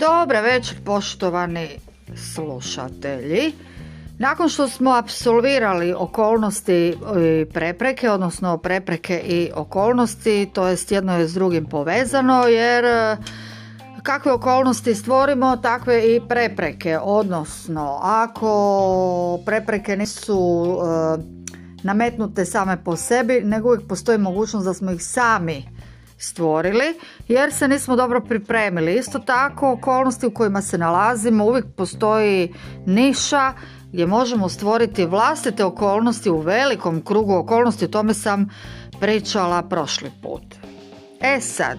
Dobar večer poštovani slušatelji. Nakon što smo apsolvirali okolnosti i prepreke, odnosno prepreke i okolnosti, to jest jedno je s drugim povezano, jer e, kakve okolnosti stvorimo, takve i prepreke, odnosno ako prepreke nisu e, nametnute same po sebi, nego uvijek postoji mogućnost da smo ih sami stvorili jer se nismo dobro pripremili. Isto tako okolnosti u kojima se nalazimo uvijek postoji niša gdje možemo stvoriti vlastite okolnosti u velikom krugu okolnosti, o tome sam pričala prošli put. E sad,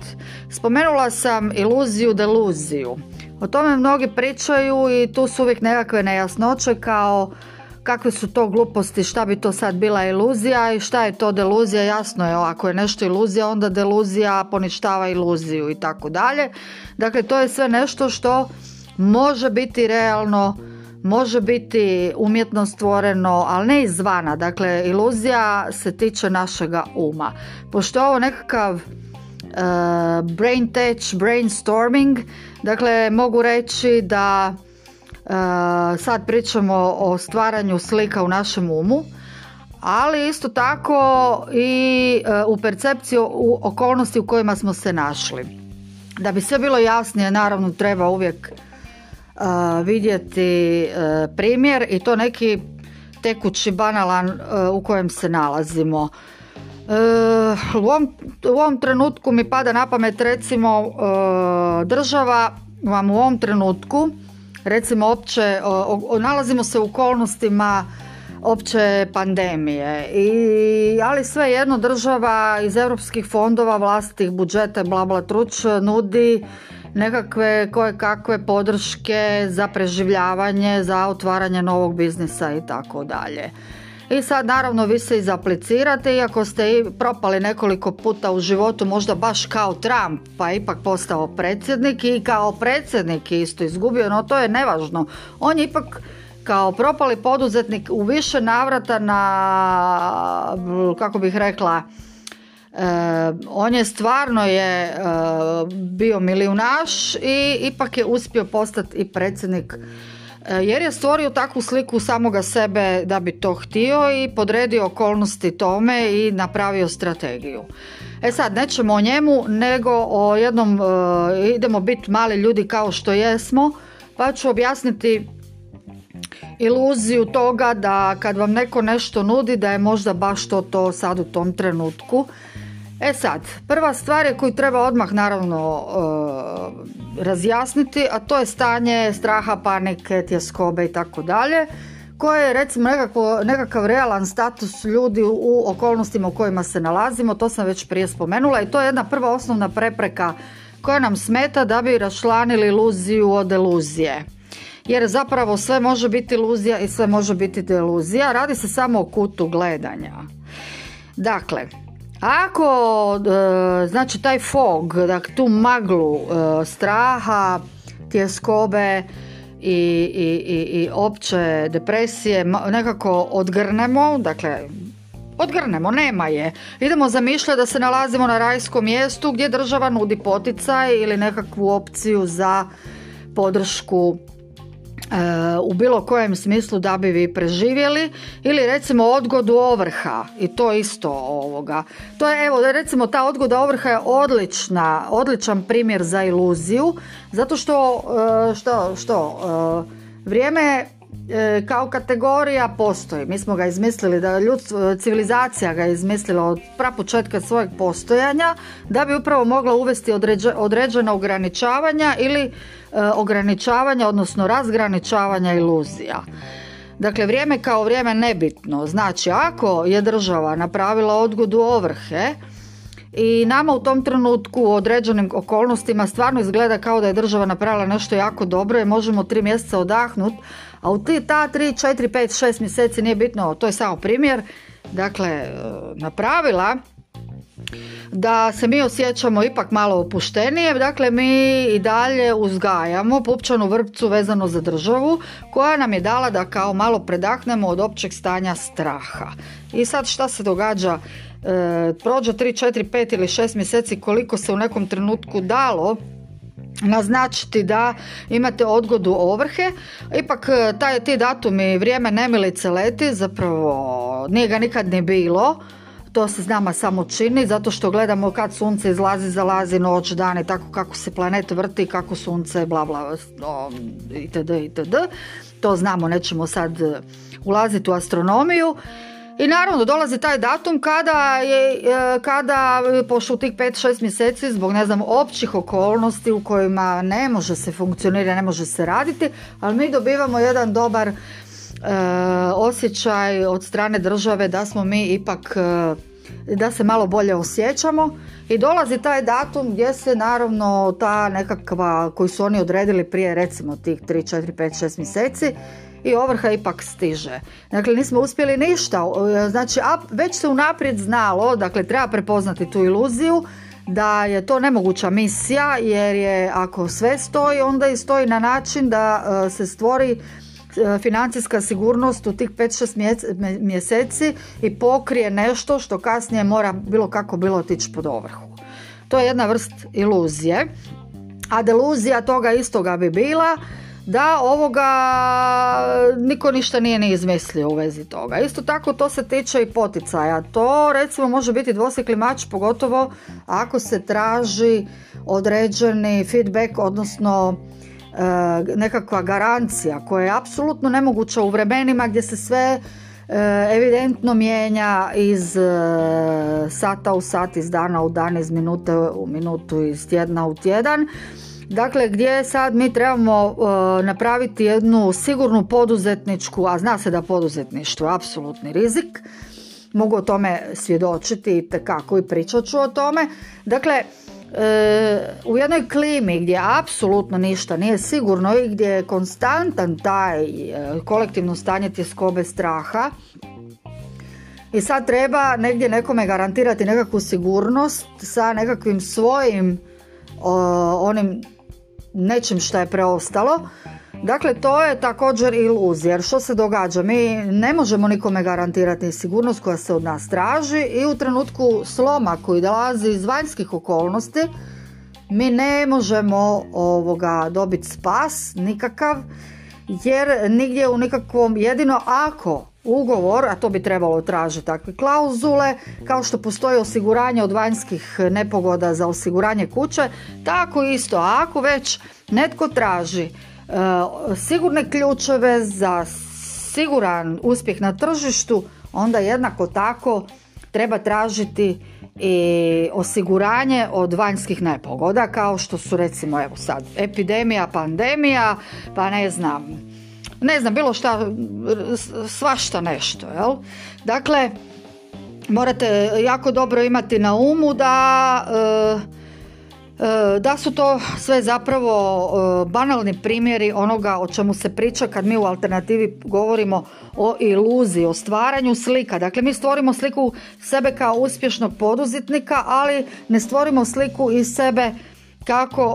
spomenula sam iluziju deluziju. O tome mnogi pričaju i tu su uvijek nekakve nejasnoće kao kakve su to gluposti, šta bi to sad bila iluzija i šta je to deluzija, jasno je ako je nešto iluzija onda deluzija poništava iluziju i tako dalje. Dakle to je sve nešto što može biti realno, može biti umjetno stvoreno, ali ne izvana. Dakle, iluzija se tiče našega uma. Pošto je ovo nekakav uh, brain touch, brainstorming, dakle mogu reći da sad pričamo o stvaranju slika u našem umu, ali isto tako i e, u percepciju u okolnosti u kojima smo se našli. Da bi sve bilo jasnije, naravno treba uvijek e, vidjeti primjer i to neki tekući banalan u kojem se nalazimo. U ovom, u ovom trenutku mi pada na pamet recimo država vam u ovom trenutku recimo opće, nalazimo se u okolnostima opće pandemije i ali svejedno država iz europskih fondova vlastitih budžeta bla bla truć nudi nekakve koje kakve podrške za preživljavanje, za otvaranje novog biznisa i tako dalje. I sad naravno vi se izaplicirate iako ste i propali nekoliko puta u životu možda baš kao Trump pa je ipak postao predsjednik i kao predsjednik isto izgubio, no to je nevažno. On je ipak kao propali poduzetnik u više navrata na, kako bih rekla, e, on je stvarno je e, bio milijunaš i ipak je uspio postati i predsjednik jer je stvorio takvu sliku samoga sebe da bi to htio i podredio okolnosti tome i napravio strategiju. E sad, nećemo o njemu, nego o jednom, e, idemo biti mali ljudi kao što jesmo, pa ću objasniti iluziju toga da kad vam neko nešto nudi da je možda baš to to sad u tom trenutku E sad, prva stvar je koju treba odmah naravno e, razjasniti, a to je stanje straha, panike, tjeskobe i tako dalje, koje je recimo nekako, nekakav realan status ljudi u okolnostima u kojima se nalazimo, to sam već prije spomenula i to je jedna prva osnovna prepreka koja nam smeta da bi rašlanili iluziju od iluzije. Jer zapravo sve može biti iluzija i sve može biti deluzija, radi se samo o kutu gledanja. Dakle, ako, e, znači taj fog, dakle tu maglu e, straha, tjeskobe i, i, i, i opće depresije nekako odgrnemo, dakle odgrnemo, nema je. Idemo zamišljati da se nalazimo na rajskom mjestu gdje država nudi poticaj ili nekakvu opciju za podršku u bilo kojem smislu da bi vi preživjeli ili recimo odgodu ovrha i to isto ovoga. To je evo recimo ta odgoda ovrha je odlična, odličan primjer za iluziju zato što e, što, što e, vrijeme e, kao kategorija postoji. Mi smo ga izmislili, da ljudstvo, civilizacija ga je izmislila od prapočetka svojeg postojanja da bi upravo mogla uvesti određena ograničavanja ili E, ograničavanja, odnosno razgraničavanja iluzija. Dakle, vrijeme kao vrijeme nebitno. Znači, ako je država napravila odgodu ovrhe i nama u tom trenutku u određenim okolnostima stvarno izgleda kao da je država napravila nešto jako dobro i možemo tri mjeseca odahnuti, a u ti, ta tri, četiri, pet, šest mjeseci nije bitno, to je samo primjer, dakle, e, napravila da se mi osjećamo ipak malo opuštenije, dakle mi i dalje uzgajamo pupčanu vrpcu vezano za državu koja nam je dala da kao malo predahnemo od općeg stanja straha. I sad šta se događa? E, prođe 3, 4, 5 ili 6 mjeseci koliko se u nekom trenutku dalo naznačiti da imate odgodu ovrhe. Ipak taj, ti datumi vrijeme nemilice leti, zapravo nije ga nikad ni bilo to se s samo čini zato što gledamo kad sunce izlazi, zalazi, noć, dan i tako kako se planet vrti, kako sunce, bla bla, itd. itd. To znamo, nećemo sad e, ulaziti u astronomiju. I naravno dolazi taj datum kada je, e, kada pošlo tih 5-6 mjeseci zbog ne znam općih okolnosti u kojima ne može se funkcionirati, ne može se raditi, ali mi dobivamo jedan dobar E, osjećaj od strane države da smo mi ipak e, da se malo bolje osjećamo. I dolazi taj datum gdje se naravno ta nekakva koju su oni odredili prije recimo tih 3, 4, 5, 6 mjeseci i ovrha ipak stiže. Dakle, nismo uspjeli ništa. E, znači, već se unaprijed znalo, dakle, treba prepoznati tu iluziju, da je to nemoguća misija, jer je ako sve stoji, onda i stoji na način da se stvori E, financijska sigurnost u tih 5-6 mjeseci i pokrije nešto što kasnije mora bilo kako bilo otići pod ovrhu. To je jedna vrst iluzije. A deluzija toga istoga bi bila da ovoga niko ništa nije ni izmislio u vezi toga. Isto tako to se tiče i poticaja. To recimo može biti dvosekli mač pogotovo ako se traži određeni feedback odnosno E, nekakva garancija koja je apsolutno nemoguća u vremenima gdje se sve e, evidentno mijenja iz e, sata u sat, iz dana u dan, iz minute u minutu, iz tjedna u tjedan. Dakle, gdje sad mi trebamo napraviti jednu sigurnu poduzetničku, a zna se da poduzetništvo je apsolutni rizik, mogu o tome svjedočiti i tekako i pričat ću o tome. Dakle, u jednoj klimi gdje apsolutno ništa nije sigurno i gdje je konstantan taj e, kolektivno stanje tjeskobe straha i sad treba negdje nekome garantirati nekakvu sigurnost sa nekakvim svojim onim nečim što je preostalo Dakle, to je također iluzija, jer što se događa? Mi ne možemo nikome garantirati sigurnost koja se od nas traži i u trenutku sloma koji dolazi iz vanjskih okolnosti, mi ne možemo ovoga dobiti spas nikakav, jer nigdje u nikakvom, jedino ako ugovor, a to bi trebalo tražiti takve klauzule, kao što postoji osiguranje od vanjskih nepogoda za osiguranje kuće, tako isto, ako već netko traži E, sigurne ključeve za siguran uspjeh na tržištu, onda jednako tako treba tražiti i osiguranje od vanjskih nepogoda kao što su recimo evo sad epidemija, pandemija, pa ne znam, ne znam bilo šta, svašta nešto, jel? Dakle, morate jako dobro imati na umu da e, E, da su to sve zapravo e, banalni primjeri onoga o čemu se priča kad mi u alternativi govorimo o iluziji, o stvaranju slika. Dakle, mi stvorimo sliku sebe kao uspješnog poduzetnika, ali ne stvorimo sliku iz sebe kako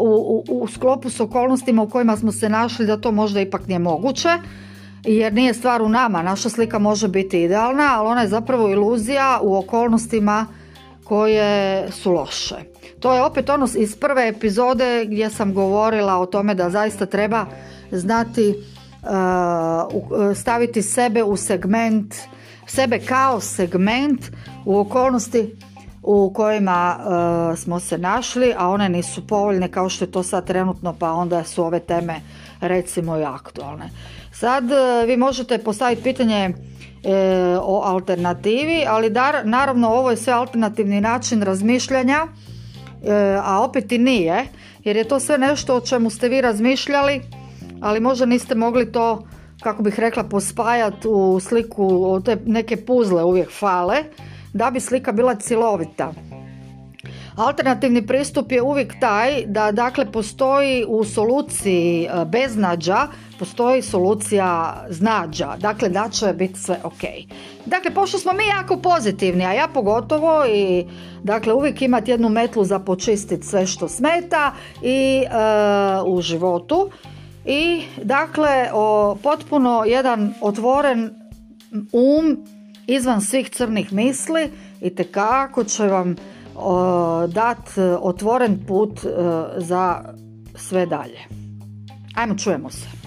u, u, u sklopu s okolnostima u kojima smo se našli da to možda ipak nije moguće jer nije stvar u nama, naša slika može biti idealna, ali ona je zapravo iluzija u okolnostima koje su loše. To je opet ono iz prve epizode gdje sam govorila o tome da zaista treba znati uh, staviti sebe u segment, sebe kao segment u okolnosti u kojima uh, smo se našli, a one nisu povoljne kao što je to sad trenutno, pa onda su ove teme recimo i aktualne. Sad uh, vi možete postaviti pitanje o alternativi, ali dar, naravno ovo je sve alternativni način razmišljanja E, a opet i nije, jer je to sve nešto o čemu ste vi razmišljali, ali možda niste mogli to, kako bih rekla, pospajati u sliku, te neke puzle uvijek fale, da bi slika bila cjelovita. Alternativni pristup je uvijek taj da dakle postoji u soluciji e, beznađa, postoji solucija znađa, dakle da će biti sve ok. Dakle, pošto smo mi jako pozitivni, a ja pogotovo i dakle uvijek imati jednu metlu za počistiti sve što smeta i e, u životu i dakle o, potpuno jedan otvoren um izvan svih crnih misli i tekako će vam dat e, otvoren put e, za sve dalje. Ajmo, čujemo se.